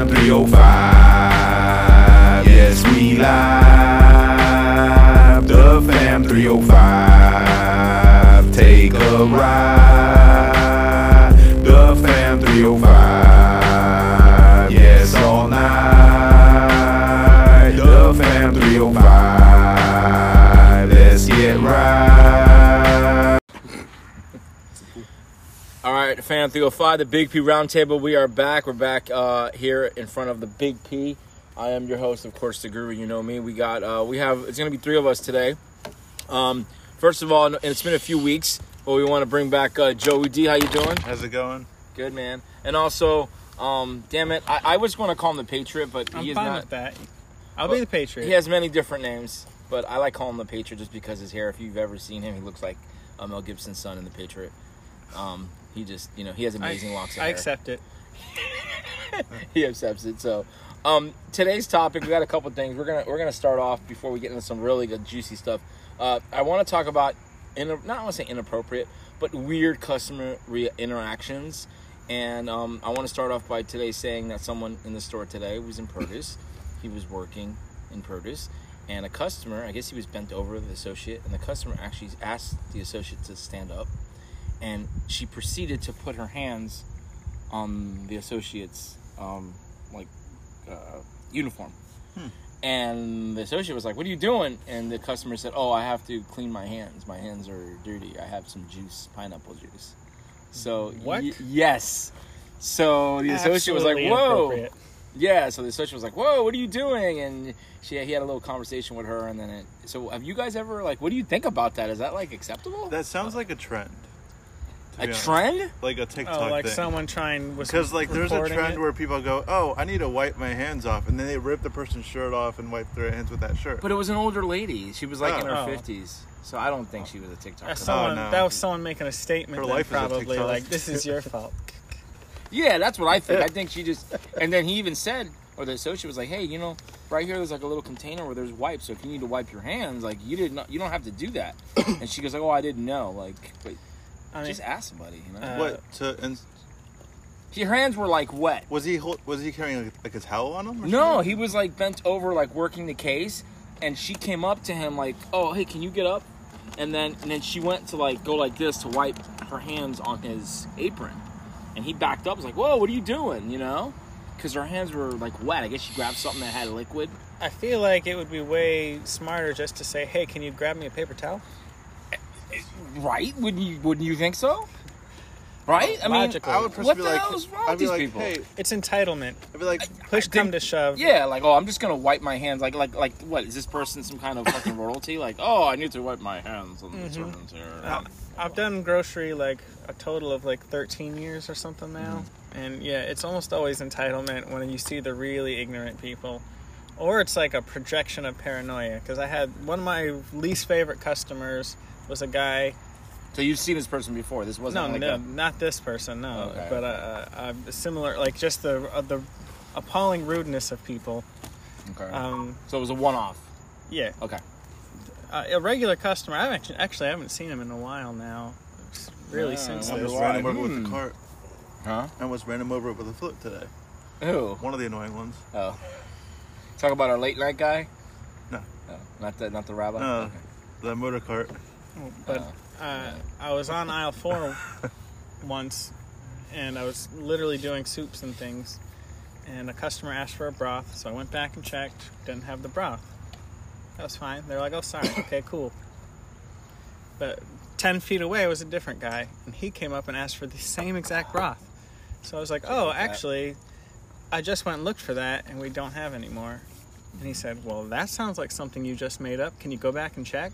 fam 305. Fan 305, the Big P Roundtable. We are back. We're back uh, here in front of the Big P. I am your host, of course, the Guru. You know me. We got, uh, we have. It's gonna be three of us today. Um, first of all, and it's been a few weeks, but we want to bring back uh, Joey D. How you doing? How's it going? Good, man. And also, um, damn it, I, I was going to call him the Patriot, but I'm he is fine not. with that. I'll Well, be the Patriot. He has many different names, but I like calling him the Patriot just because his hair. If you've ever seen him, he looks like uh, Mel Gibson's son in the Patriot. Um, he just, you know, he has amazing locks of I hair. accept it. he accepts it. So, um, today's topic, we got a couple things. We're gonna we're gonna start off before we get into some really good juicy stuff. Uh, I want to talk about in, not want to say inappropriate, but weird customer re- interactions. And um, I want to start off by today saying that someone in the store today was in produce. he was working in produce, and a customer, I guess he was bent over the associate, and the customer actually asked the associate to stand up, and she proceeded to put her hands on the associate's um, like uh, uniform. And the associate was like, "What are you doing?" And the customer said, "Oh, I have to clean my hands. My hands are dirty. I have some juice, pineapple juice." So What? y- yes. So the associate was like, "Whoa." Yeah, so the associate was like, "Whoa, what are you doing?" And she he had a little conversation with her, and then it. So have you guys ever like? What do you think about that? Is that like acceptable? That sounds like a trend. To a be honest. trend? Like a TikTok Oh, like thing. someone trying Because like there's a trend it. where people go, "Oh, I need to wipe my hands off," and then they rip the person's shirt off and wipe their hands with that shirt. But it was an older lady. She was like in her Oh. fifties, so I don't think she was a TikToker. That's someone, oh, no. That was someone making a statement. Her then life is a probably like, "This is your fault." Yeah, that's what I think. I think she just, and then he even said, or the associate was like, "Hey, you know, right here there's like a little container where there's wipes. So if you need to wipe your hands, like you did not, you don't have to do that." and she goes like, "Oh, I didn't know." Like, but I mean, just ask somebody. You know, uh, what? To and your hands were like wet. was he hol- was he carrying like, like a towel on him? No, something? he was like bent over, like working the case, and she came up to him like, "Oh, hey, can you get up?" And then and then she went to like go like this to wipe her hands on his apron, and he backed up. Was like, "Whoa, what are you doing?" You know, because her hands were like wet. I guess she grabbed something that had liquid. I feel like it would be way smarter just to say, "Hey, can you grab me a paper towel?" Right? Wouldn't you? Wouldn't you think so? Right? I mean, Logically. I would what personally the be like, hell is wrong I'd with be these like, people? hey, It's entitlement. I'd be like, Push I come think- to shove. Yeah, like oh, I'm just gonna wipe my hands. Like like like what is this person some kind of fucking royalty? Like oh, I need to wipe my hands on the servants here. Uh, I've done grocery like a total of like 13 years or something now. And yeah, it's almost always entitlement when you see the really ignorant people. Or it's like a projection of paranoia. Because I had one of my least favorite customers was a guy. So you've seen this person before. This wasn't No, like no, a, not this person, no. Okay. But uh, uh, uh, similar, like just the uh, the appalling rudeness of people. okay. Um, so it was a one-off. yeah, Okay. uh, a regular customer. I actually, actually I haven't seen him in a while now. It's really Yeah, since I I wonder this. almost why. ran him over with Hmm. the cart. Huh? I almost ran him over with a foot today. Who? One of the annoying ones. Oh. Talk about our late night guy. No. Oh, not the not the rabbi. No. Okay. The motor cart. But uh, I was on aisle four once, and I was literally doing soups and things. And a customer asked for a broth, so I went back and checked. Didn't have the broth. That was fine. They're like, "Oh, sorry. Okay, cool." But ten feet away was a different guy, and he came up and asked for the same exact broth. So I was like, "Oh, actually, I just went and looked for that, and we don't have any more." And he said, "Well, that sounds like something you just made up. Can you go back and check?"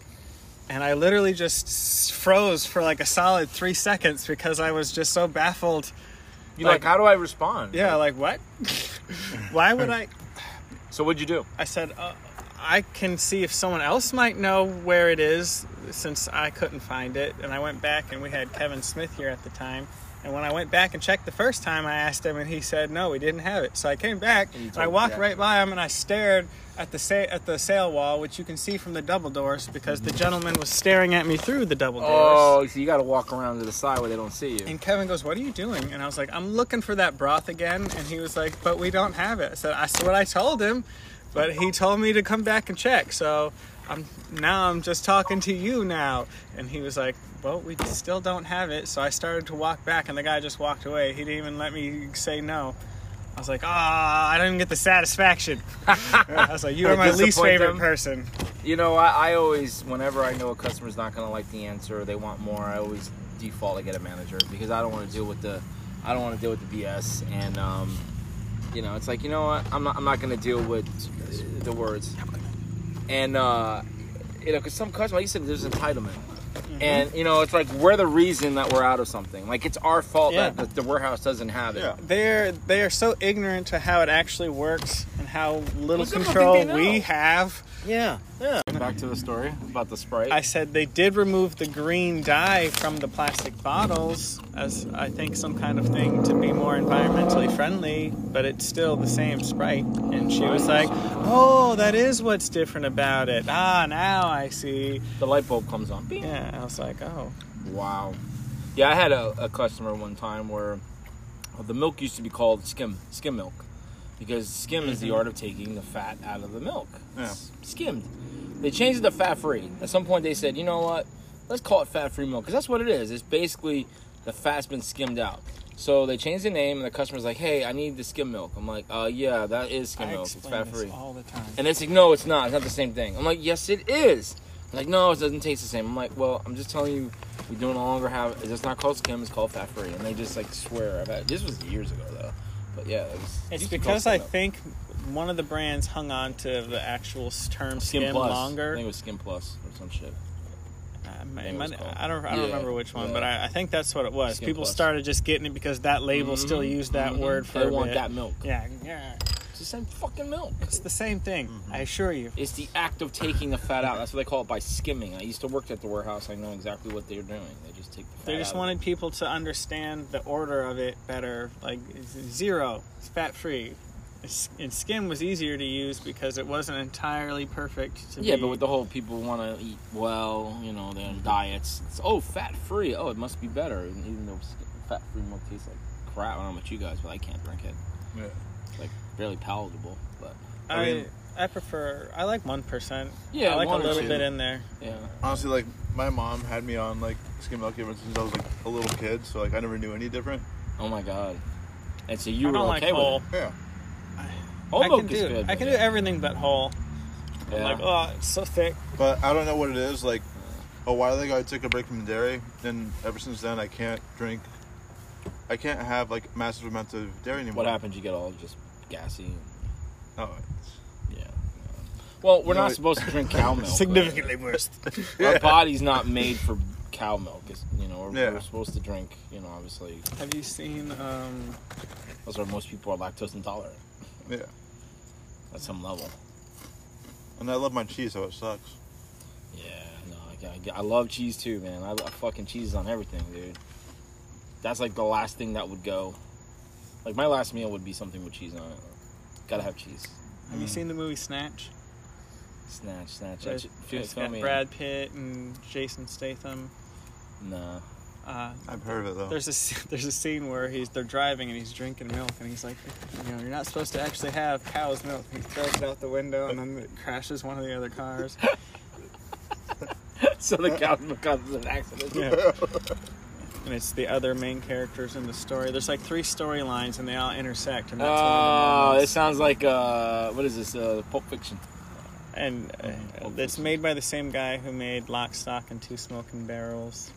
And I literally just froze for like a solid three seconds because I was just so baffled. You like, Like- how do I respond? Yeah, like what? Why would I? So what'd you do? I said, uh, I can see if someone else might know where it is since I couldn't find it. And I went back and we had Kevin Smith here at the time. And when I went back and checked the first time, I asked him, and he said no, we didn't have it. So I came back, And and I walked right by him, and I stared at the sa- at the sail wall, which you can see from the double doors, because the gentleman was staring at me through the double doors. Oh, so you got to walk around to the side where they don't see you. And Kevin goes, "What are you doing?" And I was like, "I'm looking for that broth again." And he was like, "But we don't have it." I said, "I said what I told him," but he told me to come back and check. So I'm now I'm just talking to you now. And he was like, "Well, we still don't have it." So I started to walk back, and the guy just walked away. He didn't even let me say no. I was like, "Ah, I didn't get the satisfaction." I was like, "You are my least favorite them? person." You know, I, I always, whenever I know a customer's not going to like the answer or they want more, I always default to get a manager because I don't want to deal with the, I don't want to deal with the BS. And um, you know, it's like you know what, I'm not, I'm not going to deal with the words. And uh, you know, because some customers, like you said, there's entitlement. Mm-hmm. And you know, it's like we're the reason that we're out of something. Like it's our fault Yeah. that the, the warehouse doesn't have it. Yeah. they're they are so ignorant to how it actually works and how little Well, some of them control we have. Yeah, yeah. Back to the story about the sprite. I said they did remove the green dye from the plastic bottles as I think some kind of thing to be more environmentally friendly, but it's still the same Sprite. And she was like, "Oh, that is what's different about it. Ah, now I see." the light bulb comes on. Yeah, I was like, "Oh, Wow. Yeah, I had a, a customer one time where the milk used to be called skim skim milk because skim is the art of taking the fat out of the milk. Yeah. It's skimmed. They changed it to fat free. At some point, they said, you know what? Let's call it fat free milk because that's what it is. It's basically the fat's been skimmed out. So they changed the name, and the customer's like, "Hey, I need the skim milk." I'm like, "Uh, yeah, that is skim I milk. It's fat free." all the time." And it's like, no, it's not. It's not the same thing. I'm like, yes, it is. I'm like, no, it doesn't taste the same. I'm like, well, I'm just telling you, we do no longer have. It's not called skim. It's called fat free. And they just like swear. I've had, this was years ago though. But yeah, it was, It's used to be because I Skim think one of the brands hung on to the actual term skim, Skim Plus. I think it was Skim Plus or some shit. Uh, might- I don't. I don't Yeah, remember which one, yeah. but I, I think that's what it was. Skim People Plus. started just getting it because that label still Mhm, used that mhm. word for They want that milk. Yeah, yeah. It's the same fucking milk. It's the same thing. I assure you. It's the act of taking the fat out. That's what they call it by skimming. I used to work at the warehouse. I know exactly what they're doing. They just take the fat They just wanted people to understand the order of it better. Like zero, it's fat free. And skim was easier to use because it wasn't entirely perfect. To Yeah, be, but with the whole people want to eat well, you know, their diets. It's, oh, fat free. Oh, it must be better. And even though fat free milk tastes like crap. I don't know about you guys, but I can't drink it. Yeah. It's like barely palatable. But I, I mean- I prefer. I like one percent. Yeah, I like a one or little bit in there. yeah, Honestly, like my mom had me on like skim milk ever since I was like a little kid, so like I never knew any different. oh my god. And so you I were don't okay like whole. with it. Yeah. Whole I milk can is do. good. I can do everything but whole. I'm Yeah. like, oh, it's so thick. But I don't know what it is. Like a while ago, I took a break from dairy, and ever since then, I can't drink. I can't have like massive amounts of dairy anymore. What happens? You get all just gassy. Oh, it's- Yeah. Well, we're You not it- supposed to drink cow milk. Significantly worse. Our body's not made for cow milk. It's, you know, we're, Yeah. we're supposed to drink. You know, obviously, Have you seen? Um, that's why most people are lactose intolerant yeah. at some level. And I love my cheese, so it sucks. Yeah, no, I, I, I love cheese too, man. I love fucking cheese on everything, dude. That's like the last thing that would go. Like my last meal would be something with cheese on it. Gotta have cheese. have you seen the movie Snatch? Snatch, snatch. It's, Feel, feel, got. Brad Pitt and Jason Statham. Nah. Uh, I've heard of it though. there's a s- there's a scene where he's they're driving and he's drinking milk and he's like, you know, you're not supposed to actually have cow's milk. He throws it out the window and then it crashes one of the other cars. so the cow becomes an accident. Yeah. And it's the other main characters in the story. There's like three storylines and they all intersect. And that's one of Oh, moments. it sounds like uh, what is this? Uh, Pulp Fiction. And uh, it's made by the same guy who made Lock, Stock, and Two Smoking Barrels.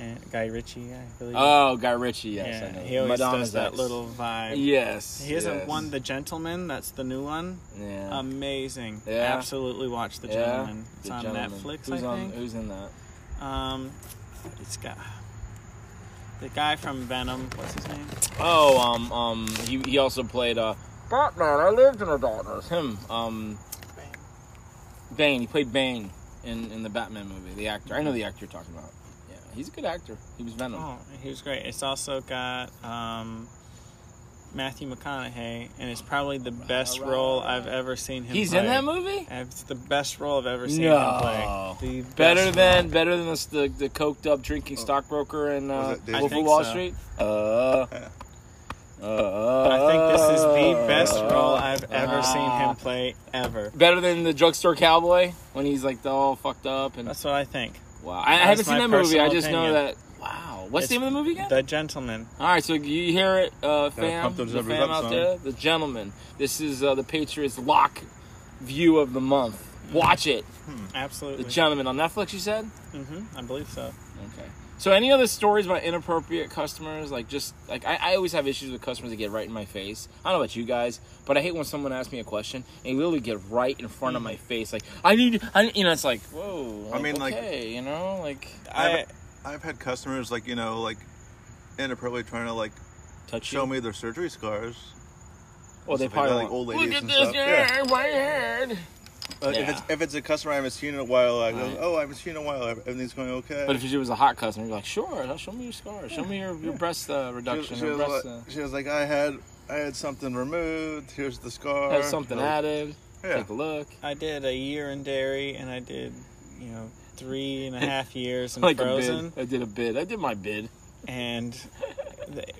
And Guy Ritchie, I believe. Oh, Guy Ritchie. Yes, I know. he always Madonna's does that ex. little vibe. Yes. He hasn't yes. won The Gentleman. That's the new one. Yeah. Amazing. Yeah. Absolutely watch The Yeah, Gentleman. It's The on Gentleman. Netflix, Who's I on? think. Who's in that? Um, it's got the guy from Venom. What's his name? Oh, um, um, he, he also played uh, Batman. I lived in the darkness. Him, um, Bane. He played Bane in, in the Batman movie. The actor. I know the actor you're talking about. Yeah. He's a good actor. He was Venom. Oh, he was great. It's also got um, Matthew McConaughey, and it's probably the best right, role right. I've ever seen him. He's play. in that movie. It's the best role I've ever seen him play. No. The Better than role. better than the the, the coked up drinking stockbroker in uh, Was it David- Wolf of Wall so. Street. Uh, uh, I think this is the best role I've ever uh, seen him play ever. Better than the drugstore cowboy when he's like all fucked up and That's what I think. Wow. I, I haven't seen that movie. I just know that. Wow. What's It's the name of the movie again? The Gentleman. All right, so you hear it, uh, fam, the fam up, out son. there, the gentleman. This is uh, the Patriots lock view of the month. Watch it, Absolutely. the gentleman on Netflix. You said. Mm-hmm. I believe so. Okay. So any other stories about inappropriate customers? Like just like I, I always have issues with customers that get right in my face. I don't know about you guys, but I hate when someone asks me a question and you literally get right in front of my mm. face. Like I need, I you know, it's like whoa. I mean, like- okay, you know, like I, I've, I've had customers like you know like inappropriately trying to like touch show you. me their surgery scars. Well, they like probably like want, old Look ladies at and this. Yeah. guy, my head. Uh, If it's if it's a customer I haven't seen in a while, I go, Right. oh, I haven't seen in a while. Everything's going okay. But if it was a hot customer, you're like, sure, show me your scars, show me your, your breast uh, reduction, she or was breast like, uh, she was like, I had I had something removed. Here's the scar. have something Like, added. Yeah. Take a look. I did a year in dairy, and I did, you know, three and a half years in Like frozen. a bid. I did a bid. I did my bid. and th-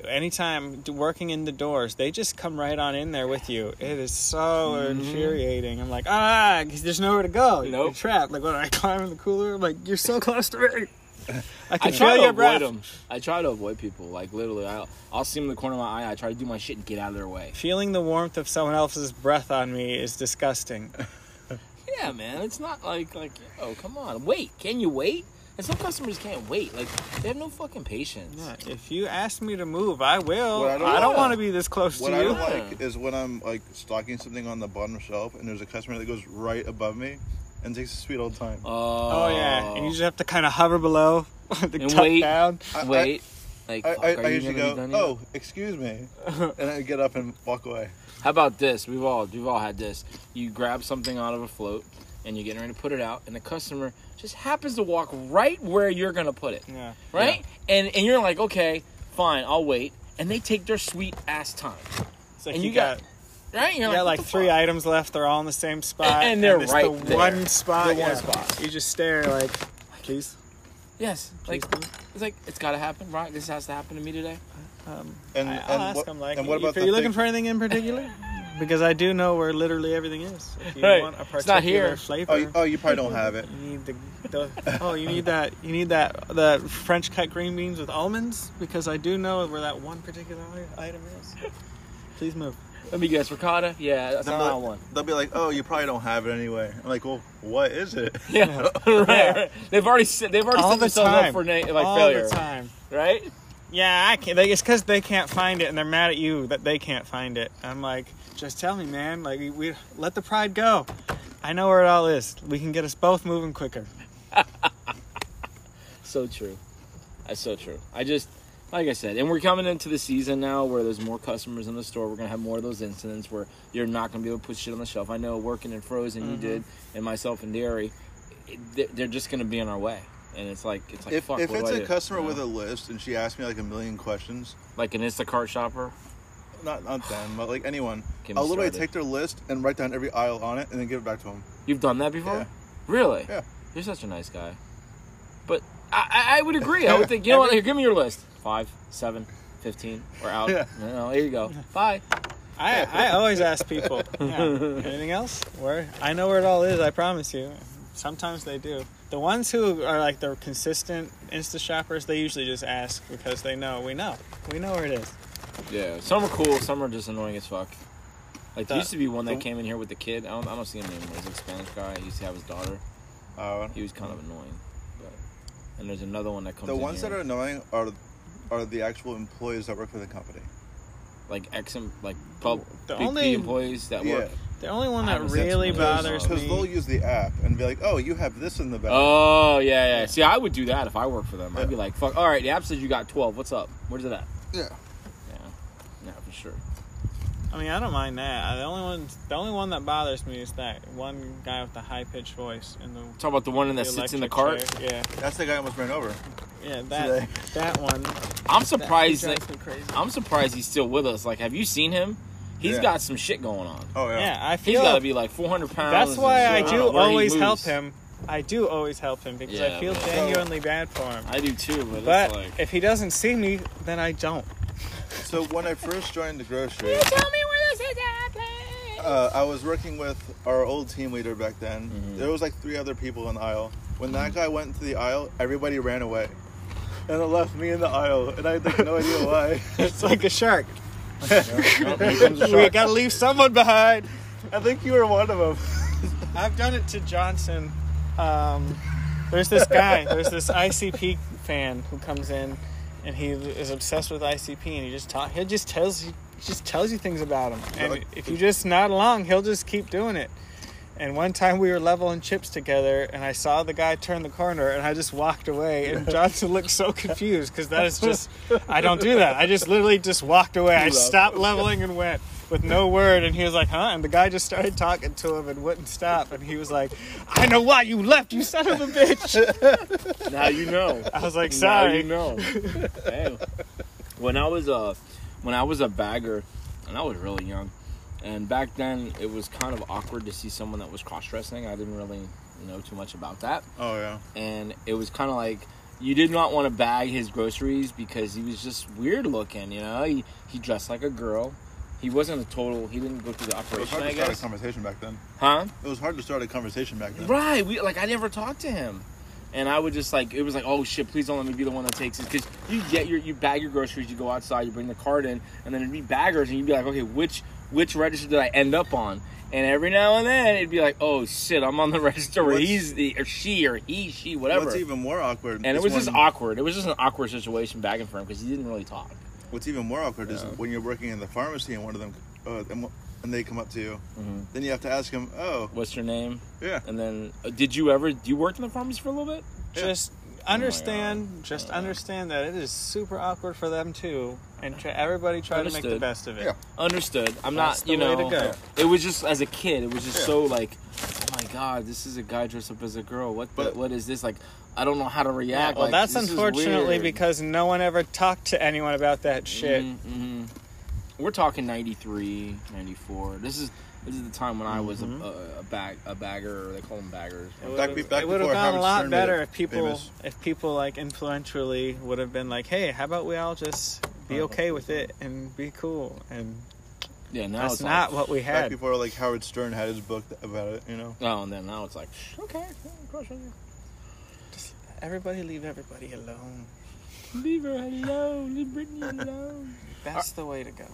anytime working in the doors they just come right on in there with you it is so Mm-hmm. infuriating i'm like ah 'cause there's nowhere to go you're trapped like when i climb in the cooler i'm like you're so close to me i I can try feel to your avoid breath them. I try to avoid people. Like literally, I'll I'll see them in the corner of my eye. I try to do my shit and get out of their way. feeling the warmth of someone else's breath on me is disgusting Yeah, man. It's not like like oh come on, wait. Can you wait? And some customers can't wait. Like they have no fucking patience. yeah, if you ask me to move i will What I i don't don't, want- want to be this close What to I you don't like is when I'm like stocking something on the bottom shelf and there's a customer that goes right above me and takes a sweet old time. Oh, oh yeah and you just have to kind of hover below the And wait. down I- wait. like I, fuck, I, are I usually go, oh, excuse me, and I get up and walk away. How about this? We've all we've all had this. You grab something out of a float and you're getting ready to put it out, and the customer just happens to walk right where you're gonna put it. yeah Right? And and you're like, okay, fine, I'll wait. And they take their sweet ass time. it's like And you, you got got- Right? You're You got what like three fuck? items left. They're all in the same spot, And- and they're it's right the there. one spot. The one yeah. spot. You just stare like, please. Yes. Like Please it's like it's gotta happen, right? This has to happen to me today. Um, And, I, and I'll ask what, them like, and what if about are the you looking for anything in particular? because I do know where literally everything is. If you Right. want a It's particular not here. flavor, Oh, you, oh, you probably don't have it. you need the, the oh, you need that you need that the French cut green beans with almonds because I do know where that one particular item is. Please move. Let me guess, ricotta? Yeah, that's They'll not be, I like, want. they'll be like, oh, you probably don't have it anyway. I'm like, well, what is it? Yeah, right, right. They've already said they've already All set the themselves time. up for na- like all failure, the time. right? Yeah, I can't. They, it's because they can't find it, and they're mad at you that they can't find it. I'm like, just tell me, man. Like, we, we let the pride go. I know where it all is. We can get us both moving quicker. So true. That's so true. I just, like I said, and we're coming into the season now where there's more customers in the store. We're gonna have more of those incidents where you're not gonna be able to put shit on the shelf. I know working in frozen, you Mhm. did, and myself in dairy, they're- they're just gonna be in our way. And it's like it's like if fuck. if what it's do I a do? customer You with a list and she asks me like a million questions, like an Instacart shopper, not not them, but like anyone, Get me I'll literally started. take their list and write down every aisle on it and then give it back to them. You've done that before? Yeah. Really? Yeah. You're such a nice guy. But I, I, I would agree. I would think, you know what? Here, give me your list. Five, seven, fifteen, We're out. Yeah. No, no, here you go. Bye. I, I always ask people, yeah, anything else? Where I know where it all is. I promise you. Sometimes they do. The ones who are like the consistent Insta shoppers, they usually just ask because they know we know we know where it is. Yeah, some are cool. Some are just annoying as fuck. Like there The- used to be one that the- came in here with the kid. I don't, I don't see him anymore. He's a Spanish guy. He used to have his daughter. Uh, He was kind of annoying. But and there's another one that comes. the in ones here, that are annoying are are the actual employees that work for the company. like ex like pub, The big only- P employees that Yeah, work. The only one that haven't really some of those, bothers because me. they'll use the app and be like, "Oh, you have this in the back." Oh yeah, yeah. See, I would do that if I worked for them. I'd be like, "Fuck, all right." The app says you got twelve. What's up? Where's it at? yeah. Yeah, yeah, for sure. I mean, I don't mind that. The only one, the only one that bothers me is that one guy with the high pitched voice in the, Talk about the one that the sits in the electric cart. chair. That's the guy I almost ran over. Yeah, yeah, Today. that that one. I'm surprised. That, drives me crazy. I'm surprised he's still with us. Like, have you seen him? He's Yeah. got some shit going on. Oh yeah. yeah, I feel he's got to be like 400 pounds. That's why I do don't know where he always help him. I do always help him because Yeah, I feel but- genuinely bad for him. I do too, but, But it's like. if he doesn't see me, then I don't. So when I first joined the grocery, you Tell me where this is happening. uh, I was working with our old team leader back then. Mhm. There was like three other people in the aisle. When that guy went into the aisle, everybody ran away, and it left me in the aisle, and I had like no idea why. It's like a shark. Here comes the we gotta leave someone behind. I think you were one of them. I've done it to Johnson. Um, there's this guy. There's this ICP fan who comes in, and he is obsessed with ICP, and he just talk. He just tells you, he just tells you things about him, and Like- if you just nod along, he'll just keep doing it. And one time we were leveling chips together, and I saw the guy turn the corner, and I just walked away. And Johnson looked so confused because that is just, I don't do that. I just literally just walked away. I stopped leveling and went with no word. And he was like, huh? And the guy just started talking to him and wouldn't stop. And he was like, I know why you left, you son of a bitch. Now you know. I was like, Now sorry. you know. Hey. When I was a when I was a bagger, and I was really young, and back then it was kind of awkward to see someone that was cross dressing. I didn't really know too much about that, Oh yeah. and it was kind of like you did not want to bag his groceries because he was just weird looking. You know, he he dressed like a girl. He wasn't a total. He didn't go through the operation. It was hard I to start a conversation back then. huh? It was hard to start a conversation back then. Right. We like I never talked to him. And I would just like it was like, oh shit, please don't let me be the one that takes it because you get your you bag your groceries, you go outside, you bring the cart in, and then it'd be baggers, and you'd be like, okay, which which register did I end up on? And every now and then it'd be like, oh shit, I'm on the register where he's the or she or he, she, whatever. What's even more awkward? and it was just awkward. It was just an awkward situation bagging for him because he didn't really talk. What's even more awkward is when you're working in the pharmacy and one of them, uh, and, and they come up to you, Mhm. then you have to ask them, "Oh, What's your name? yeah, And then uh, did you ever? Do you worked in the pharmacy for a little bit? Yeah. Just Oh understand, just Yeah. understand that it is super awkward for them too, and try, everybody try to make the best of it. Yeah. Understood. I'm That's not, you way know. to go. It was just as a kid. It was just Yeah. so like, oh my god, this is a guy dressed up as a girl. What? The, But- what is this? Like, I don't know how to Yeah, react. well, like, that's unfortunately because no one ever talked to anyone about that shit. Mhm, mhm. We're talking 93, 94. This is this is the time when I was Mhm. a, a, a bag a bagger. Or they call them baggers. It Back would've- back it would have before gone a lot Stern better if people, famous. if people like influentially would have been like, "Hey, how about we all just be okay with it and be cool?" And Yeah, now that's it's not like, what we back had. before like Howard Stern had his book about it, you know." Oh, and then now it's like, "Shh, okay, crush on you. Just everybody leave everybody alone. Leave her alone. Leave Brittany alone. That's the way to go.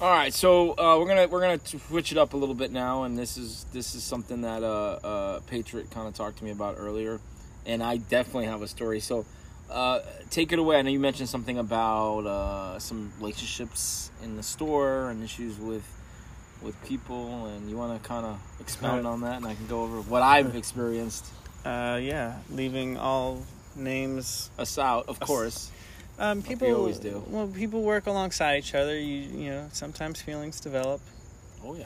All right, so uh, we're gonna we're gonna switch it up a little bit now, and this is this is something that uh, uh, Patriot kind of talked to me about earlier, and I definitely have a story. So, uh, take it away. I know you mentioned something about uh, some relationships in the store and issues with with people, and you want to kind of expound on that, and I can go over what I've experienced. Uh, yeah, leaving all names Us out, of Us- course. Um, people we always do. Well, people work alongside each other. You you know, sometimes feelings develop. Oh yeah.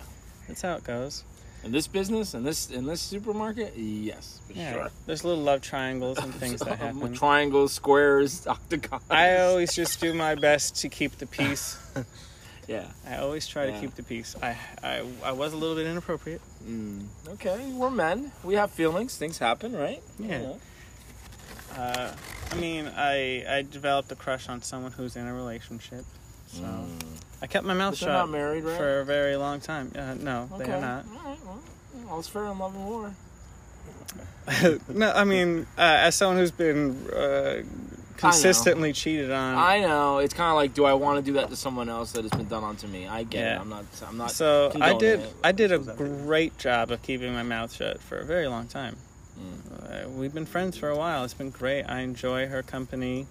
That's how it goes. In this business, in this in this supermarket, yes, for Yeah, sure. there's little love triangles and things that happen. Triangles, squares, octagons. I always just do my best to keep the peace. yeah. I always try Yeah. to keep the peace. I, I I was a little bit inappropriate. Mm, okay, we're men. We have feelings. Things happen, right? Yeah. Uh, I mean, I I developed a crush on someone who's in a relationship, so Mm. I kept my mouth But they're shut not married, right? for a very long time. Uh, no, okay. they are not. All right. Well, well, it's fair in love and war. no, I mean, uh, as someone who's been uh, consistently cheated on, I know. It's kind of like, do I want to do that to someone else that has been done onto me? I get it. I'm not. I'm not. so I did. it. I did a What's that for? great job of keeping my mouth shut for a very long time. Mm. Uh, we've been friends for a while. It's been great. I enjoy her company.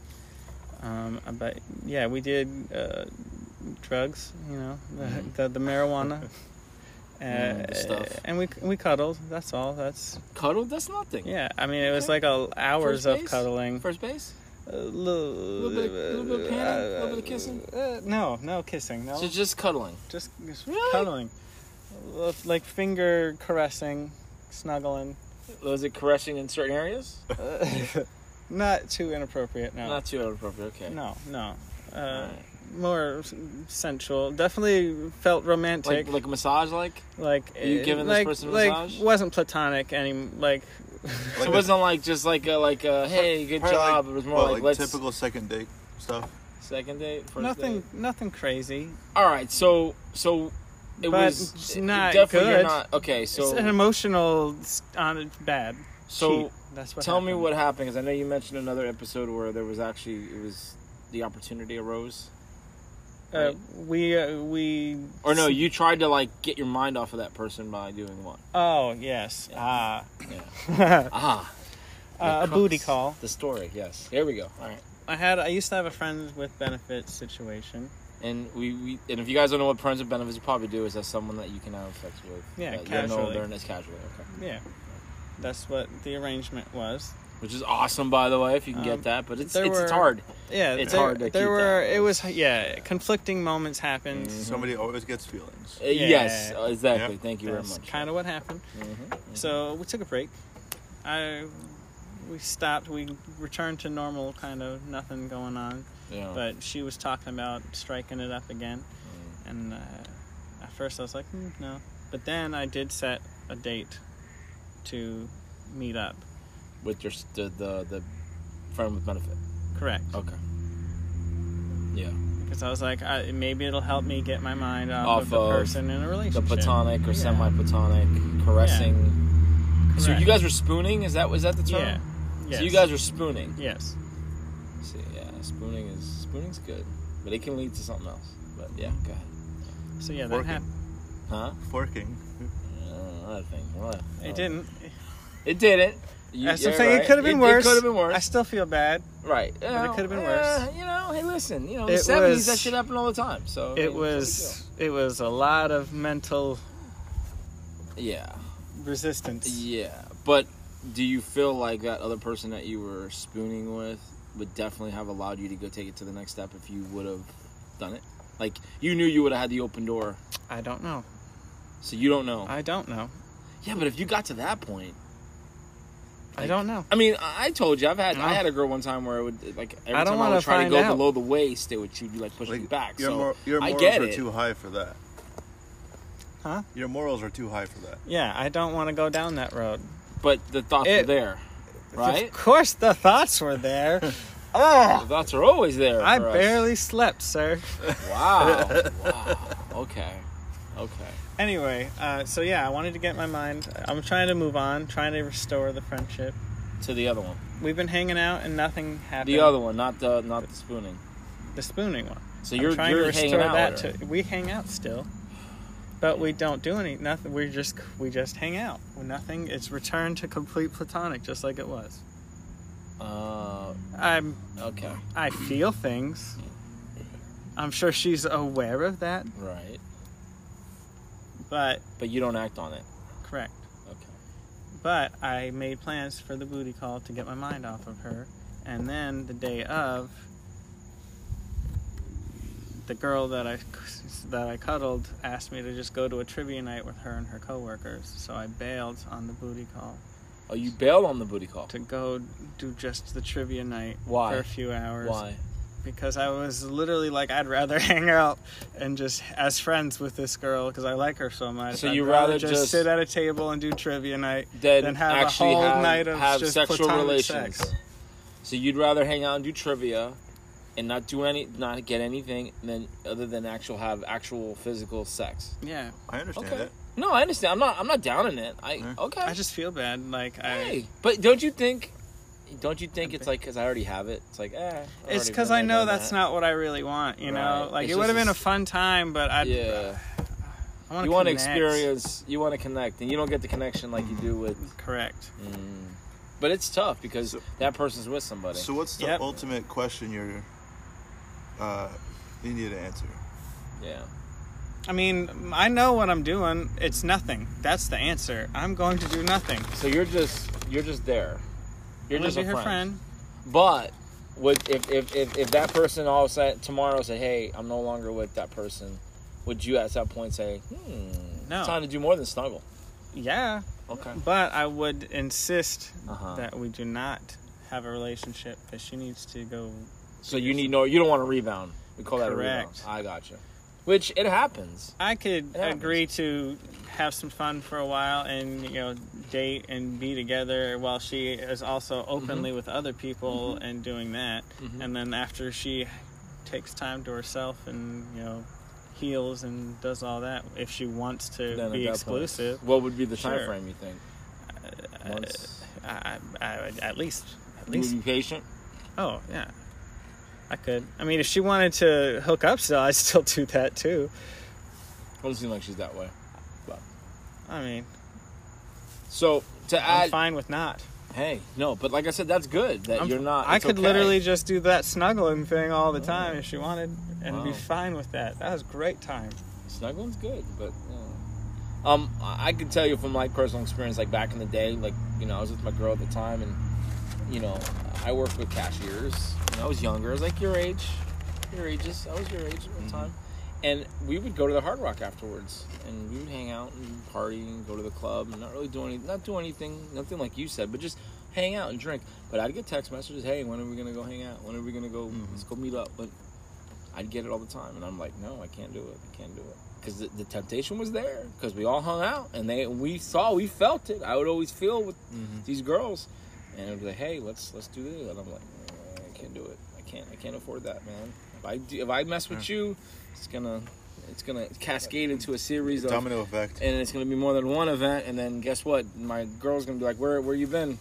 Um, but yeah, we did uh, drugs. You know, the Mhm. the, the marijuana. Uh, Mm, stuff. and we we cuddled. That's all. That's cuddled. That's nothing. yeah. I mean, it was like a, hours of cuddling. First base. A little, Little bit of- little bit of panning? Little bit of kissing? Uh, no, no kissing. No, So just cuddling. just, just Really? cuddling, Uh, like finger caressing, snuggling. Was it caressing in certain areas? Not too inappropriate. No, Not too inappropriate. Okay. no, no. Uh, Alright. More sensual. Definitely felt romantic. Like like a massage, like. like Are you giving this person a like massage? wasn't platonic any like So it wasn't like just like a, like a hey, good job. like- it was more what, like, like let's typical second date stuff. second date, first nothing date. nothing crazy. All right, so so it But was it's not definitely good. not okay. So it's an emotional on bad. so that's what tell me what happened because I know you mentioned another episode where there was actually it was the opportunity arose. uh, we uh, we Or no, you tried to like get your mind off of that person by doing what? Oh yes. Ah. Yeah. Ah, Uh, a booty call. The story, yes. Here we go. All right. I had. I used to have a friends with benefits situation. And we, we and if you guys don't know what friends with benefits, you probably do is that someone that you can have sex with. Yeah, that you know casually. they're as casually. Okay. Yeah. That's what the arrangement was. Which is awesome, by the way, if you can Um, get that. But it's there it's, it's hard. Yeah, It's there, hard to there keep were. that. It was yeah. Conflicting moments happened. Mhm. Somebody always gets feelings. Uh, Yes, Yeah. uh, exactly. Yep. Thank you That's very much. kind of what happened. Mhm. So we took a break. I we stopped. We returned to normal, kind of nothing going on. Yeah. But she was talking about striking it up again, Mm. and uh, at first I was like, hmm, no. But then I did set a date to meet up. with your the, the the friend with benefit. Correct. Okay. Yeah. Because I was like, I, maybe it'll help me get my mind off, Off of the of person in a relationship. The platonic or Yeah. semi-platonic caressing. So you guys were spooning? Is that was that the term? Yeah. Yes. So you guys were spooning. Yes. See, yeah, spooning is spooning's good, but it can lead to something else. But yeah, go ahead. So yeah, that Working. happened. Huh? Forking. Uh, another thing. What? It didn't. It didn't. You, That's what I'm you're saying. It right. could have been worse. It could have been worse. I still feel bad. Right. But it could have been worse. you know, hey, listen. You know, in the It seventies was- that shit happened all the time. So I It mean, it's was. It was a lot of mental no big deal. Yeah. resistance. Yeah. But do you feel like that other person that you were spooning with would definitely have allowed you to go take it to the next step if you would have done it? Like you knew you would have had the open door, I don't know. so you don't know. I don't know. yeah, but if you got to that point, I don't know. I mean, I I told you I've had I had a girl one time where it would like every I don't time I wanna would try to go out. below the waist, it would she'd be like pushing me Like, back. Your, so mor- your I morals get are it. too high for that. Huh? Your morals are too high for that. Yeah, I don't want to go down that road. but the thoughts It- were there, right? Of course, the thoughts were there. oh, The thoughts are always there. I for us. barely slept, sir. Wow. wow. Okay. Okay. Anyway, uh, so yeah, I wanted to get my mind. I'm trying to move on, trying to restore the friendship. To the other one. We've been hanging out and nothing happened. The other one, not the not the spooning. the spooning one. So I'm you're trying you're to restore out that to. We hang out still, but we don't do any nothing. We just we just hang out. Nothing. It's returned to complete platonic, just like it was. Uh, I'm. okay. I feel things. I'm sure she's aware of that, Right. but But you don't act on it. correct. Okay. But I made plans for the booty call to get my mind off of her, and then the day of, the girl that I that I cuddled asked me to just go to a trivia night with her and her coworkers. So I bailed on the booty call Oh, you bailed on the booty call. to go do just the trivia night Why? for a few hours. Why? Because I was literally like, I'd rather hang out and just as friends with this girl because I like her so much. So I'd you rather just, just- sit at a table and do trivia night than have a whole have, night of have just sexual relations. sex. So you'd rather hang out and do trivia, and not do any, not get anything, than other than actual have actual physical sex. Yeah, I understand Okay. that. No, I understand. I'm not. I'm not down in it. I Yeah. okay. I just feel bad. Like I, hey, but don't you think? Don't you think it's like because I already have it? It's like eh. I've it's because I know that's that. not what I really want. You know, Right. like It's it would have been a a fun time, but I, Yeah, I want you want to experience. You want to connect, and you don't get the connection like you do with. Correct. Mm. But it's tough because So- that person's with somebody. So what's the Yep. ultimate question you're uh, you need to answer? yeah. I mean, I know what I'm doing. It's nothing. That's the answer. I'm going to do nothing. So you're just you're just there. You're I'm gonna just be a her friend. friend. But would if, if if if that person all of a sudden tomorrow said, "Hey, I'm no longer with that person," would you at that point say, "Hmm, No. time to do more than snuggle"? Yeah, Okay. but I would insist Uh-huh. that we do not have a relationship because she needs to go. So you need no, you don't want to rebound. We call that a rebound. I gotcha. Which it happens. I could happens. agree to have some fun for a while and you know date and be together while she is also openly Mm-hmm. with other people and doing that. Mhm. And then after she takes time to herself and you know heals and does all that, if she wants to Then be point, exclusive, what would be the time Sure. frame you think? Months. I, I, I, at least at You would least be patient. oh yeah. I could. I mean, if she wanted to hook up still, I'd still do that too. It Doesn't seem like she's that way. But I mean, So to I'm fine with not. hey, no, but like I said, that's good that I'm- you're not. I could okay. literally just do that snuggling thing all the time if she wanted, and be fine with that. That was a great time. Snuggling's good, but you know. um, I can tell you from like personal experience, like back in the day, like you know, I was with my girl at the time, and you know, I worked with cashiers. And I was younger. I was like your age, your ages. I was your age at the mm-hmm. time, and we would go to the Hard Rock afterwards, and we would hang out and party and go to the club, and not really do any, not do anything, nothing like you said, but just hang out and drink. But I'd get text messages, hey, when are we gonna go hang out? When are we gonna go? Mm-hmm. Let's go meet up. But I'd get it all the time, and I'm like, no, I can't do it. I can't do it because the, the temptation was there. Because we all hung out, and they we saw, we felt it. I would always feel with mm-hmm. these girls, and it'd be like, hey, let's let's do this, and I'm like, "Eh, I can't do it. I can't. I can't afford that, man. If I do, if I mess with you, it's gonna it's gonna cascade into a series of Domino effect. and it's gonna be more than one event. And then guess what? My girl's gonna be like, "Where where you been?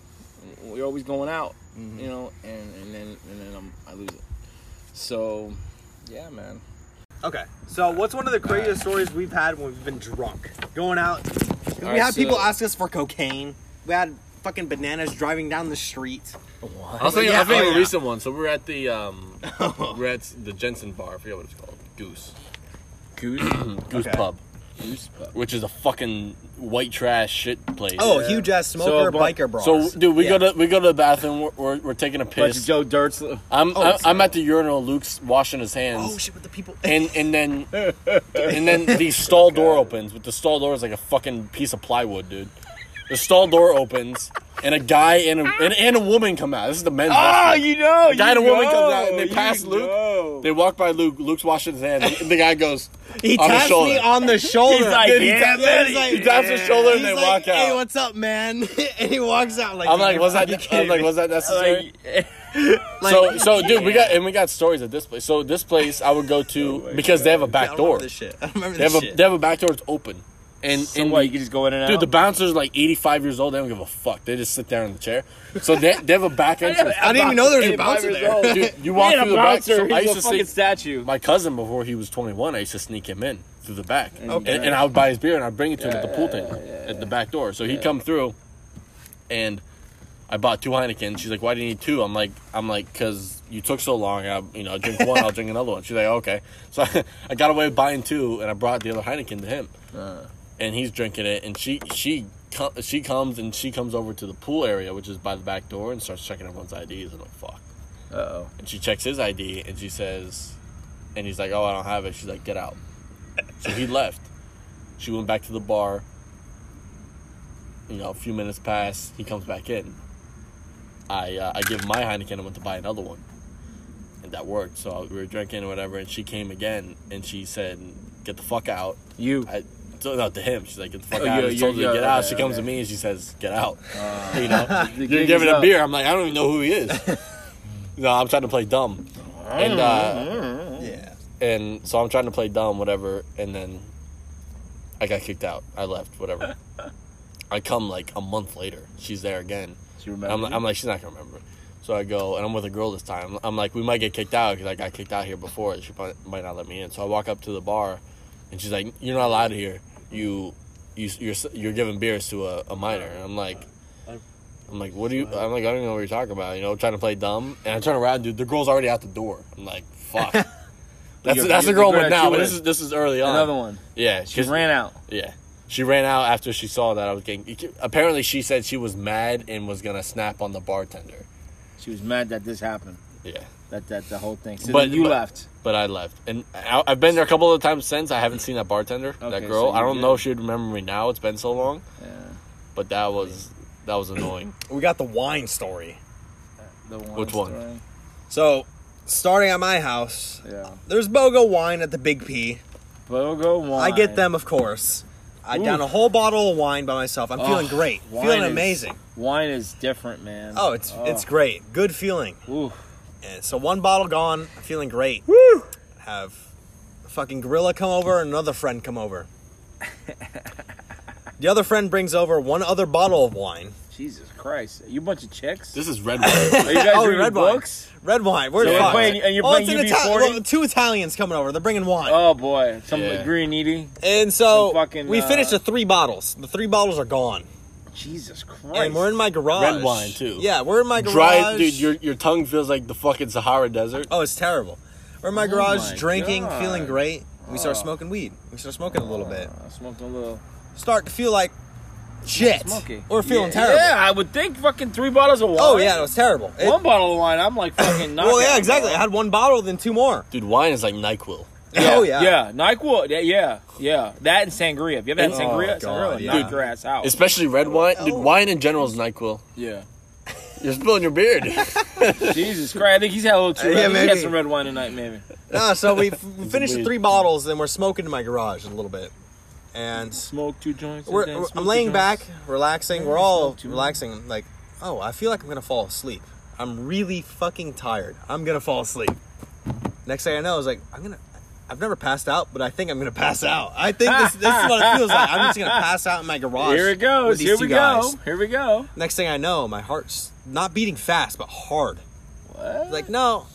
We're always going out, you know." And and then and then I'm, I lose it. So, yeah, man. Okay, so what's one of the craziest stories we've had when we've been drunk? Going out. 'Cause we Alright, had so- people ask us for cocaine. We had fucking bananas driving down the street. I was thinking, I Yeah, was thinking oh, of a yeah. recent one. So we were at the um, we're at the Jensen bar. I forget what it's called. Goose. Goose, Goose Okay. Pub, goose pub. which is a fucking white trash shit place. Oh, huge ass smoker So, biker bras. So, dude, we Yeah. go to we go to the bathroom. We're, we're, we're taking a Bunch piss. of Joe Dirt's. I'm Oh, I, sorry. I'm at the urinal. Luke's washing his hands. Oh shit! With the people. and and then and then the stall door opens, but the stall door is like a fucking piece of plywood, dude. The stall door opens, and a guy and a and, and a woman come out. This is the men's. Ah, oh, restroom. you know, A guy and a you woman comes out, and they pass Luke. know. They walk by Luke. Luke's washing his hands, and the guy goes he on the taps shoulder. me on the shoulder. He's like, Dude, he taps- man. he's like- he taps his shoulder, and He's they like, walk out. Hey, what's up, man? and he walks out like. I'm like, was that? fucking I was kidding like, was that necessary? Like- so, so, dude, we got and we got stories at this place. So, this place I would go to oh because they have a back don't door. remember this shit. I remember They have this a shit. they have a back door that's open, and So and what? You can just go in and out. Dude, the bouncer's like 85 years old. They don't give a fuck. They just sit there in the chair. So they, they have a back entrance. I didn't even know there was a bouncer there. Dude, you walk through a the back. bouncer. So I He's used a to fucking see statue. my cousin before he was 21. I used to sneak him in through the back, and, Okay. and I would buy his beer and I'd bring it to him at the pool table at the back door. So he'd come through, and I bought two Heineken. She's like, "Why do you need two? I'm like, I'm like, cause you took so long. I, you know, drink one, I'll drink another one. She's like, okay. So I, I got away with buying two, and I brought the other Heineken to him Uh, and he's drinking it, and she she she comes and she comes over to the pool area, which is by the back door, and starts checking everyone's IDs. And I'm like, fuck. uh oh. And she checks his ID, and she says, and he's like, oh, I don't have it. She's like, get out. So he left. She went back to the bar. You know, a few minutes pass. He comes back in. I uh, I give him my Heineken and went to buy another one, and that worked. So we were drinking or whatever, and she came again, and she said, "Get the fuck out." You. I so, no, to him. She's like, get the fuck Oh, out. yeah, I told her to get out. okay, she comes okay. to me and she says, get out. Uh, you know, you're giving a beer. I'm like, I don't even know who he is. no, I'm trying to play dumb. And uh, Yeah. and so I'm trying to play dumb, whatever. And then I got kicked out. I left, whatever. I come like a month later. She's there again. She remembers. I'm, I'm like, she's not gonna remember. So I go, and I'm with a girl this time. I'm like, we might get kicked out because I got kicked out here before. She might not let me in. So I walk up to the bar, and she's like, "You're not allowed here. You, you, you're you're giving beers to a, a minor." And I'm like, I'm like, what do you? I'm like, I don't even know what you're talking about. You know, trying to play dumb. And I turn around, dude. The girl's already out the door. I'm like, fuck. That's You're- that's the you're girl I'm with at now, but this is this is early on. Another one. Yeah, She 'cause- ran out. yeah. She ran out after she saw that I was getting. Apparently, she said she was mad and was gonna snap on the bartender. She was mad that this happened. Yeah, That that the whole thing. So But- then you but- left. But I left, and I, I've been there a couple of times since. I haven't seen that bartender, Okay, that girl. so I don't did. know if she'd remember me now. It's been so long, Yeah. but that was that was annoying. We got the wine story. Uh, the one Which one? story. So, starting at my house, Yeah. there's BOGO wine at the Big P. Bogo wine. I get them, of course. I Ooh. down a whole bottle of wine by myself. I'm feeling Oh, great, wine feeling is- amazing. Wine is different, man. Oh, it's it's great, good feeling. Ooh. And so one bottle gone, feeling great. Woo! Have a fucking gorilla come over, and another friend come over. the other friend brings over one other bottle of wine. Jesus Christ. You a bunch of chicks? This is red wine. Are you guys Oh, reading red wine. Red wine. We're So you're playing- and you're Well, playing Itali- UB40? well, two Italians coming over. They're bringing wine. Oh boy. Some Yeah. green needy. and so fucking, we uh, finished the three bottles. The three bottles are gone. Jesus Christ. And we're in my garage. Red wine, too. Yeah, we're in my garage. Dry, dude. Your your tongue feels like the fucking Sahara Desert. Oh, it's terrible. We're in my Oh garage my drinking, God. feeling great. We start Oh. smoking weed. We start smoking a little bit. Uh, smoking a little. Start to feel like shit. Smoky. We're feeling yeah, terrible. Yeah, I would think fucking three bottles of wine. Oh yeah, it was terrible. It- One bottle of wine, I'm like fucking. well, yeah, exactly. I had one bottle, then two more. Dude, wine is like Nyquil. Oh yeah. Yeah, Nyquil. Yeah, yeah, yeah. That and sangria. Have you ever had Oh, sangria? God, sangria yeah. knock your ass out. Especially red wine. Dude, Oh. wine in general is Nyquil. yeah. You're spilling your beard. Jesus Christ. I think he's had a little too. Yeah, I think he had maybe. some red wine tonight, maybe. No, so we we finished the three bottles, and we're smoking in my garage a little bit, and Smoke two joints. we're, and then we're- smoke I'm two laying joints. back, relaxing. We're all Smoke two. relaxing. Like, oh, I feel like I'm gonna fall asleep. I'm really fucking tired. I'm gonna fall asleep. Next thing I know, I was like, I'm gonna. I've never passed out, but I think I'm gonna pass out. I think this, this is what it feels like. I'm just gonna pass out in my garage. Here it goes. Here we guys. go. Here we go. Next thing I know, my heart's not beating fast, but hard. What? Like, no,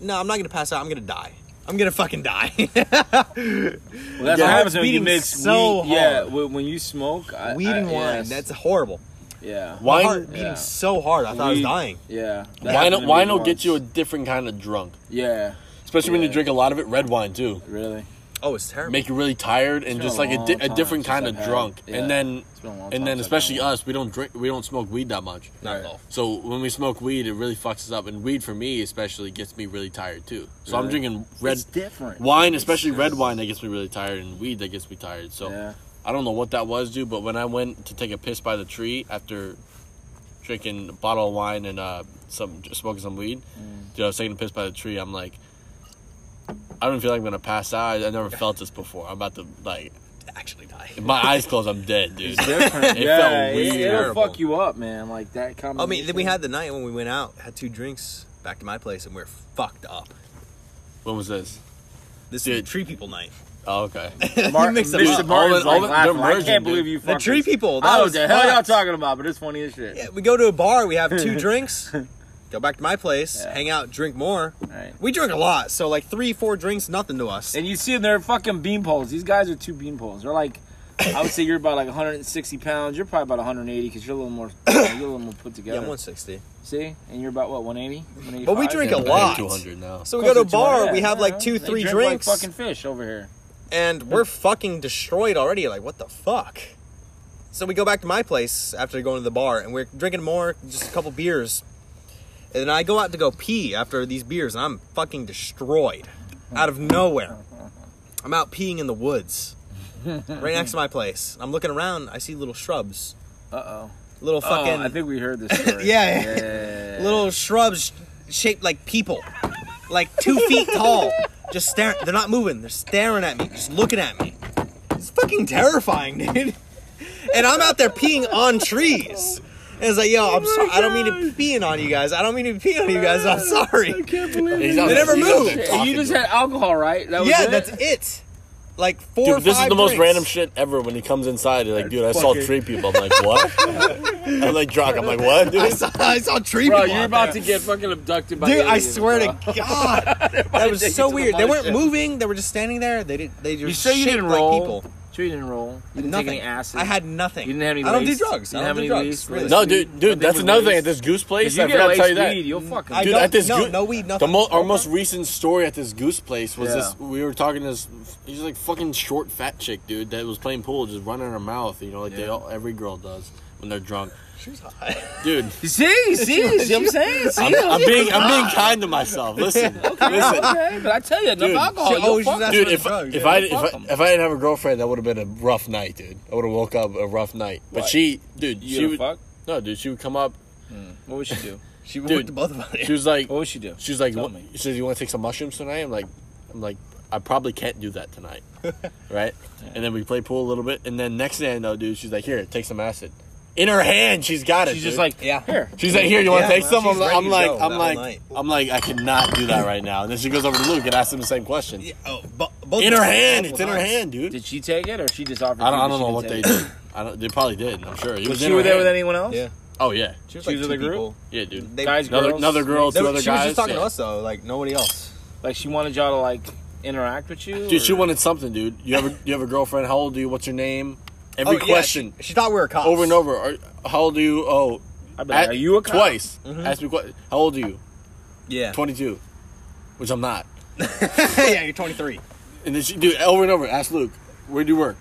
no, I'm not gonna pass out. I'm gonna die. I'm gonna fucking die. Well, that's Yeah. what happens when you mix so weed. Yeah, hard. when when you smoke, I, Weed I- and wine. yes. That's horrible. yeah, My Wine, heart beating yeah. so hard. I thought I was dying. yeah. Wine, happened to me wine will get you a different kind of drunk. Yeah, Especially when you drink a lot of it. Red wine too. really. Oh, it's terrible. Make you really tired and just a like a, di- a time different since kind I've of had- drunk. yeah. And then It's been a long and then since I've especially had us, we don't drink. We don't smoke weed that much. not at all. So when we smoke weed, it really fucks us up. And weed for me especially gets me really tired too. So I'm Really? drinking red It's different. wine, especially red wine, that gets me really tired, and weed that gets me tired. So Yeah. I don't know what that was, dude. But when I went to take a piss by the tree after drinking a bottle of wine and uh, some smoking some weed, Mm. dude, I was taking a piss by the tree. I'm like, I don't feel like I'm gonna pass out. I, I never felt this before. I'm about to like, Actually die. if my eyes close, I'm dead, dude. It's different. It yeah, felt it- weird. It'll fuck you up, man. Like that coming. Oh, I mean, then we had the night when we went out, had two drinks back to my place, and we are fucked up. When was this? This Dude. is the tree people night. Oh, okay. Mar- you them Mr. up. Martin's All like of it- they're laughing. I can't dude. believe you. The tree people. I That know was what the hell y'all talking about, but it's funny as shit. Yeah, we go to a bar. We have two drinks. Go back to my place, Yeah. hang out, drink more. Right. We drink a lot, so like three, four drinks, nothing to us. And you see them, they're fucking bean poles. These guys are two bean poles. They're like, I would say you're about like 160 pounds. You're probably about 180 because you're a little more, you're a little more put yeah, together. I'm 160. See, and you're about what 180? 185? But we drink a I hit lot. 200 now. So we go to a bar, 200, we have yeah. like two, They three drink drinks, Like fucking fish over here. and we're fucking destroyed already. Like, what the fuck? So we go back to my place after going to the bar, and we're drinking more, just a couple beers. And then I go out to go pee after these beers, and I'm fucking destroyed. Out of nowhere. I'm out peeing in the woods. right next to my place. I'm looking around, I see little shrubs. Uh oh. Little fucking oh, I think we heard this story. Yeah, yeah. yeah. little shrubs shaped like people, like two feet tall, just staring. They're not moving. They're staring at me, just looking at me. It's fucking terrifying, dude. And I'm out there peeing on trees. And it's like, yo, I'm sorry. I don't mean to be peeing on you guys. I don't mean to be peeing on you guys. I'm sorry. He's out They there- never he's out moved. And you just had alcohol, right? That was Yeah, it? that's it. Like four. or Dude, this is five the most random shit ever when he comes inside. He's like, dude, I saw fucking- tree people. I'm like, what? I'm like drunk. I'm like, what, dude? I saw, I saw tree Bro, people. you're out about there. to get fucking abducted by Dude, I swear bro. to God, that was so you to the weird. They weren't moving; they were just standing there. They did. They just You sure you didn't like roll? people. Sure you didn't roll. You didn't Nothing. take any acid. I had nothing. You didn't have any. I don't do drugs. I didn't don't have do any drugs, lace? really. No, dude, dude, Nothing that's with another thing at this goose place. You I get forgot to tell you that. weed, you'll fucking. I Dude, at this no, goo- no weed, The nothing. mo- our most recent story at this goose place was Yeah. this. We were talking to this. He's like fucking short, fat chick, dude, that was playing pool, just running her mouth. You know, like they all, every girl does when they're drunk. She was hot. dude. You see, see, see what I'm saying? See, I'm, I'm being I'm being kind to myself. Listen, listen, okay, but I tell you, enough Dude, alcohol. she you'll always fuck uses dude. If drugs, if yeah. I if Fuck I, 'em. if I didn't have a girlfriend, that would have been a rough night, dude. I would have woke up a rough night. But What? she, dude, You she would fuck? no, dude. She would come up. Hmm. What would she do? She Dude. worked the both of us. She was like, What would she do? she was like, Tell what, me. she says, "You want to take some mushrooms tonight?" I'm like, I'm like, I probably can't do that tonight, right? And then we play pool a little bit, and then next thing I know, dude, she's like, "Here, take some acid." In her hand, she's got it. She's just dude. like, Yeah. here. She's like, here, you want Yeah, to take man, some? I'm like, I'm like, I'm like, night. I'm like, I cannot do that right now. And then she goes over to Luke and asks him the same question. Yeah, oh, bo- both In her hand, it's in her hand, dude. Did she take it or she just offered? I don't, I don't know what they did. I don't. They probably did. I'm sure. It Was was she were there with anyone else? Yeah. Oh yeah, She was She like was two with a group? people. yeah, dude. They, Guys, Another girls? another girl, two were- other she was just talking yeah. to us though, like nobody else. Like she wanted y'all to like interact with you. Dude, she wanted something, dude. You have a you have a girlfriend? How old are you? What's your name? Oh, Every yeah, question she, she thought we were cops. over and over. Are, how old are you? Oh, I'd be like, a- are you a cop? twice? Mhm. Ask me que- How old are you? Yeah. Twenty two, which I'm not. yeah, you're 23. And then she, dude, over and over. Ask Luke, where do you work?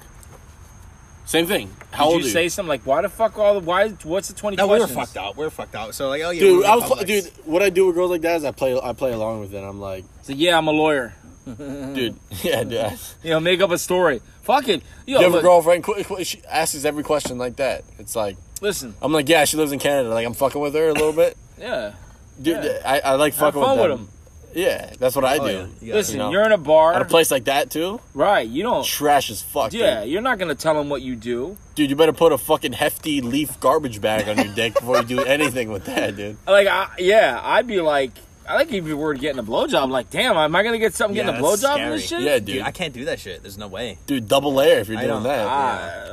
Same thing. How Did old you are say you? something like, why the fuck all the why? What's the twenty No, we were questions? fucked out. We were fucked out. So like, oh yeah, we Dude, were I was, Publix. dude. What I do with girls like that is I play, I play along with it. I'm like, So yeah, I'm a lawyer. dude, yeah, dude. You know, make up a story. Fuck it. Yo, you have a girlfriend? Qu- qu- she asks every question like that. It's like listen. I'm like, yeah, she lives in Canada. Like I'm fucking with her a little bit. Yeah. Dude, Yeah. I, I like Have fucking fun with with them. Yeah, that's what I Oh, do. yeah. You Listen, you know. you're in a bar, At a place like that too, right? You don't. trash as fuck. Yeah, dude. you're not gonna tell them what you do. dude, you better put a fucking hefty leaf garbage bag on your dick before you do anything with that, dude. Like, I, yeah, I'd be like, I like if you were getting a blowjob. I'm like, damn, am I gonna get something Yeah, getting a that's blowjob from this scary. shit? Yeah, Dude, dude. I can't do that shit. There's no way. Dude, double layer if you're I doing don't- that. Ah, uh,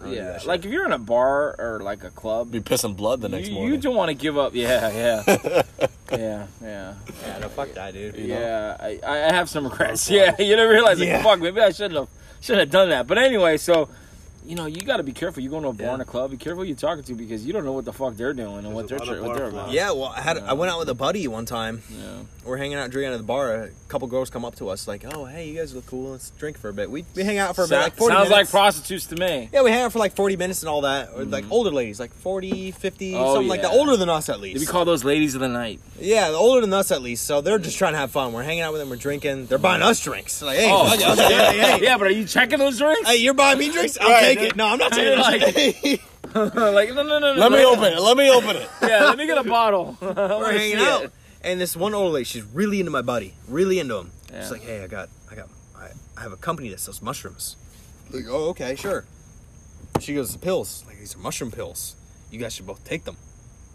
don't do yeah, that shit. like if you're in a bar or like a club, Be pissing blood the next you, morning. you don't want to give up. Yeah, yeah, yeah, yeah, Yeah, no, fuck that, dude. You know? yeah. I, I have some regrets. Yeah, you don't realize like, Yeah. fuck, maybe I shouldn't have should have done that. But anyway, so. You know, you got to be careful. You go to a bar Yeah. and a club. Be careful who you're talking to because you don't know what the fuck they're doing and what they're There's a lot of what they're about. Yeah, well, I had I went out with a buddy one time. Yeah. We're hanging out drinking at the bar. A couple girls come up to us like, "Oh, hey, you guys look cool. Let's drink for a bit." We, we hang out for a bit, like 40 sounds like prostitutes to me. yeah, we hang out for like 40 minutes and all that. Or like mm-hmm. older ladies, like 40, 50, Oh, something like that. Older than us at least. we call those ladies of the night? yeah, older than us at least. So they're just trying to have fun. We're hanging out with them. We're drinking. They're buying us drinks. Like, hey, Oh, fuck it, hey, hey, hey. yeah, but are you checking those drinks? Hey, you're buying me drinks? I'll Right, take it. No, I'm not taking like- it. like, no, no, no, no. Let me no. open it. Let me open it. Yeah, let me get a bottle. We're hanging out, and this one old lady, she's really into my buddy, really into him. Yeah. She's like, "Hey, I got, I got, I, I have a company that sells mushrooms." Like, oh, okay, sure. She goes, the "Pills, like these are mushroom pills. You guys should both take them."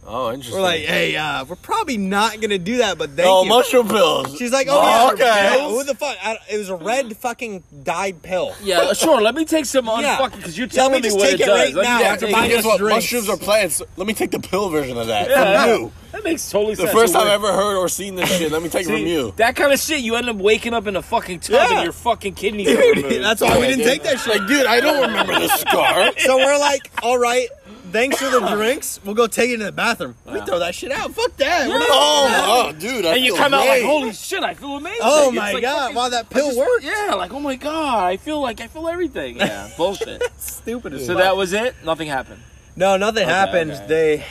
Oh, interesting. We're like, "Hey, uh, we're probably not gonna do that, but thank oh, you." mushroom pills. She's like, Oh, "Oh, yeah, okay. yeah, What the fuck? I, it was a red fucking dyed pill." Yeah, sure. Let me take some on Yeah. fucking because you're Let telling me me just what take it it does. right Let me now take after buying Guess what? drinks. Mushrooms are plants. Let me take the pill version of that Yeah. from you. That makes totally sense. The first So time I we're- ever heard or seen this shit. Let me take it from you. That kind of shit, you end up waking up in a fucking tub Yeah. and your fucking kidneys are removed. That's why we didn't take that shit. Like, dude, I don't remember this scar. So we're like, all right, thanks for the drinks. We'll go take it to the bathroom. We throw that shit out. Fuck that. We're not- Oh, oh, dude. I and you feel come out like, holy shit, I feel amazing. Oh It's my like god! fucking- Wow, that pill worked. Yeah, like oh my god, I feel like I feel everything. Yeah, bullshit. Stupid so that was it. Nothing happened. No, nothing Okay, happened. okay. They,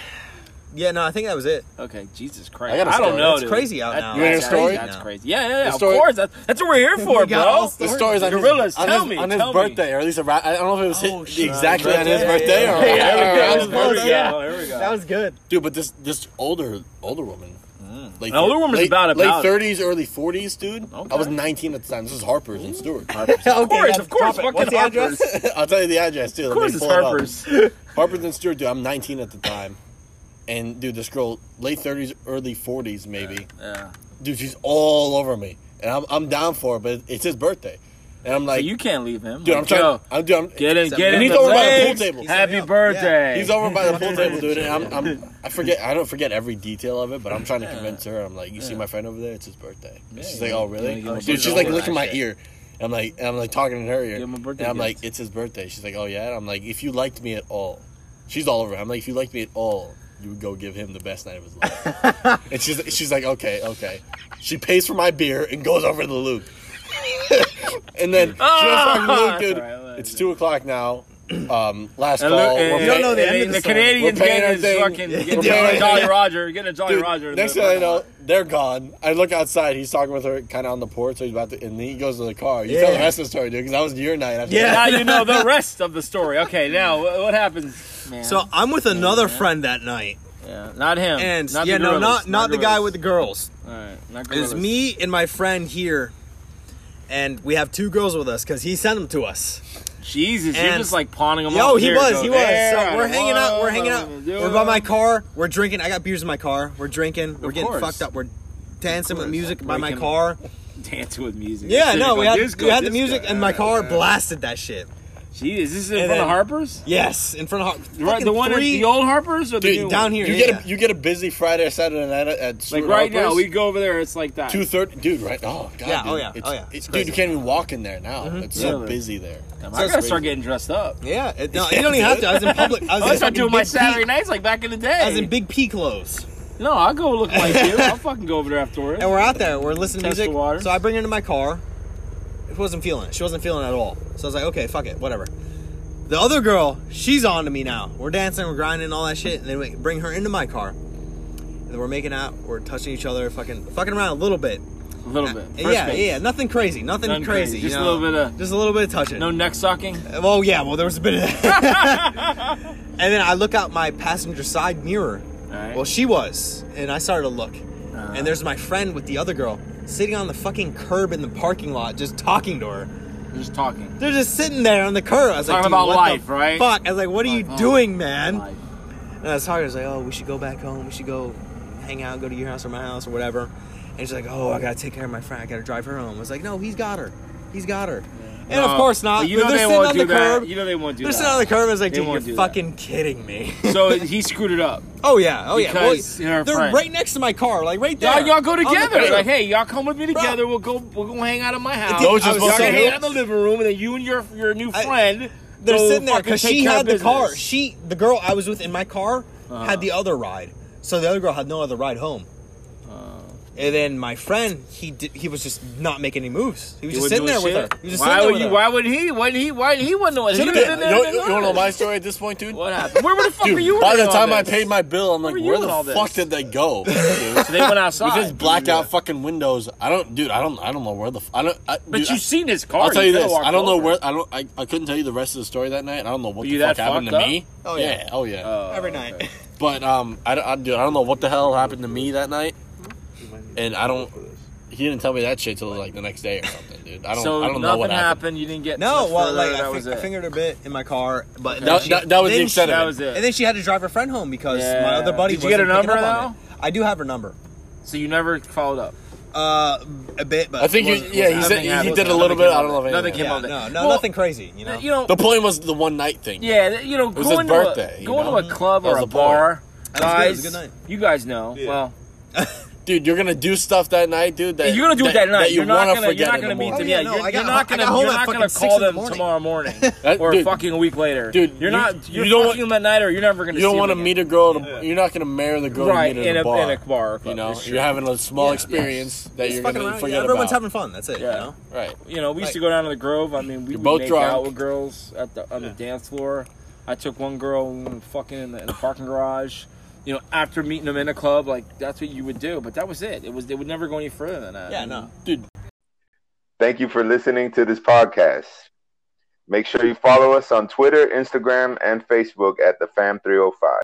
yeah, no, I think that was it. Okay, Jesus Christ. I got a don't story. know. It's dude. crazy out That- now. You want a that's story? crazy. That's No. crazy. Yeah, yeah, yeah. The Of story- course. That's, that's what we're here for, We bro. The story's on Gorillas, his, on tell his, me, on his tell me. birthday, or at least around, I don't know if it was Oh, hit, shit. exactly on his birthday yeah, or yeah. Yeah, or there around we his go. There we birthday. go. There we go. That was good. Dude, but this this older older woman, mm. like An older woman's late, about- late thirties, early forties, dude. Okay. I was nineteen at the time. This is Harper's in Stuart. okay, Of course, of course. Fucking What's the Harper's. address? I'll tell you the address too. Of course, it's pull it up. Harper's. Harper's in Stuart, dude. I'm 19 at the time, and dude, this girl, late 30s, early 40s, maybe. Yeah. Dude, she's all over me, and I'm I'm down for it, but it's his birthday, and I'm So like, you can't leave him. dude, I'm trying. yo, I'm, dude, I'm, Get in, get in. he's the over by the pool legs. table. Happy Yeah. birthday. He's over by the pool table, dude, and I'm, I'm I forget I don't forget every detail of it, but I'm trying to convince her. I'm like, you see my friend over there? It's his birthday. And she's like, oh really? Yeah, Dude, she's like over licking my shit. ear. And I'm like, and I'm like talking in her ear, Give him birthday and I'm like, it's his birthday. She's like, oh yeah. And I'm like, if you liked me at all, she's all over. it. I'm like, if you liked me at all, you would go give him the best night of his life. and she's she's like, okay, okay. She pays for my beer and goes over to the Luke. and then she was talking to Luke, dude. Alright, alright. It's two o'clock now. Um, last And call. look, eh, we're and- You don't know the end of the the song. Canadians getting his thing. fucking getting a Jolly Roger, getting a Jolly Dude, Roger. next thing I know, they're gone. I look outside. He's talking with her, kind of on the porch. So he's about to, and then he goes to the car. You tell the rest of the story, dude, because that was your night. After Yeah. now you know the rest of the story. Okay, now what happens? Man. So I'm with another friend that night, yeah, not him. and not yeah, the no, gorillas, not not the guy with the girls. All right, not It's gorillas. me and my friend here, and we have two girls with us because he sent them to us. Jesus, you're just like pawning them Yo, off. he Here, was, he was. there, So we're hanging out. We're hanging out. We're by my car. We're drinking. I got beers in my car. We're drinking. We're getting course. fucked up. We're dancing with course. music by my Breaking- car. dancing with music. Yeah, no, we had disco, we had the disco. music, and my car blasted that shit. Jeez, is this in And front of Harper's? Yes, in front of Har- Right, the one at the old Harper's or the Dude, new down one? here. You yeah. get a you get a busy Friday or Saturday night at, at Like Stuart right now, we go over there. It's like that. two thirty, dude. Right? Oh god, Yeah, oh, dude. oh, yeah, It's, oh, yeah. it's- It's dude, you can't even walk in there now. Mm-hmm. It's so Really? busy there. Damn, I gotta it's start getting dressed up. Yeah, it, no, you don't even have to. I was in public. I was I in start doing my Saturday P, nights like back in the day. I was in big P clothes, no, I'll go look like you. I'll fucking go over there afterwards. and we're out there. We're listening to Test the music. So I bring her into my car. Wasn't feeling it. She wasn't feeling it at all. So I was like, okay, fuck it, whatever. The other girl, she's on to me now. We're dancing, we're grinding, all that shit, and then we bring her into my car. And then we're making out, we're touching each other, fucking fucking around a little bit. a little bit. yeah, First yeah, base. yeah, nothing crazy, nothing, Nothing crazy. crazy, you just a little bit of- just a little bit of touching. No neck sucking. Well, yeah, well, there was a bit of that. and then I look out my passenger side mirror. All right. Well, she was, and I started to look, Uh-huh. and there's my friend with the other girl sitting on the fucking curb in the parking lot, just talking to her. just talking. They're just sitting there on the curb. I was like, Talking "Dude, about what life, right? Fuck! I was like, what are you Like, oh, doing, man? Life. And I was talking. I was like, oh, we should go back home. We should go hang out, go to your house or my house or whatever. And she's like, oh, I gotta take care of my friend. I gotta drive her home. I was like, no, he's got her. He's got her. And of course not. but You know They're they sitting won't on do the that. curb. You know they won't do They're that. sitting on the curb. I was like, They dude, you're won't do that. fucking kidding me. So he screwed it up. oh yeah, oh yeah. Well, Because they're right next to my car, like right there. Y'all, y'all go on the together. curb. Like, hey, y'all come with me together. We'll go. We'll go hang out at my house. I just was y'all fucking hang out in the living room, and then you and your your new I- friend. They're go sitting there fucking because take she care had the business. car. She, the girl I was with in my car, Uh-huh. had the other ride. So the other girl had no other ride home. And then my friend, he did, he was just not making any moves. He was He just wasn't sitting there doing with her. shit? He was just why sitting there would with you? her. Why would he? Why did he? Why he wouldn't know it? He Should've would've been. been You, you, been you wanna know my story at this point, dude? What happened? Where the fuck were you? by in the all time I this? paid my bill, I'm like, were you where in all the this? fuck did they go? So they went outside. With his blackout fucking windows, I don't, dude. I don't, I don't know where the, f- I don't. I, But dude, I, seen his car. I'll tell you could've this. walked I don't know over. where. I don't. I, I couldn't tell you the rest of the story that night. I don't know what Were the fuck that happened to fucked up? me. Oh, yeah. Oh yeah. Oh, Every night. But um, I, don't- I, dude, I don't know what the hell happened to me that night, and I don't. He didn't tell me that shit till like the next day or something, dude. I don't. So I don't know nothing what happened. happened. You didn't get No, much well, further, like that I, was fin- I it. fingered her a bit in my car, but That- she- that- that was the then extent she- of That it. was it. And then she had to drive her friend home because Yeah. my other buddy. Did you get her wasn't picking number, up on it. I do have her number. So you never followed up. Uh, a bit, but I think you, wasn't- yeah, he wasn't- said Nothing he, happened. did a Nothing little bit. I of don't know if Nothing anything came Yeah, of it. no, no, Well, nothing crazy. You know. You know, The point was the one night thing. yeah, you know, was going his to birthday, a, you going know? to a club That or was a the bar, That was good. It was guys. good night. You guys know. Yeah. Well, dude, you're gonna do stuff that night, dude. That you're gonna do it that night. you you're not wanna gonna. You're not gonna the meet them. Oh, yeah, Yeah, no, you're, you're not gonna. You're not gonna call them morning. tomorrow morning That- or dude, fucking a week later, dude, You're not. You're you don't fucking want- them that night, or you're never gonna. You don't want to meet a girl. To, You're not gonna marry the girl right you meet in at a a bar. in a bar. or club, you know, for you're having a small Yeah. experience that Just you're fucking gonna forget Yeah, everyone's having fun. That's it. Yeah. Right. You know, we used to go down to the Grove. I mean, we both make out with girls at the on the dance floor. I took one girl fucking in the, in the parking garage. You know, after meeting them in a club, like that's what you would do. But that was it. It was they would never go any further than that. Yeah, no. Dude, Thank you for listening to this podcast. Make sure you follow us on Twitter, Instagram, and Facebook at the Fam305.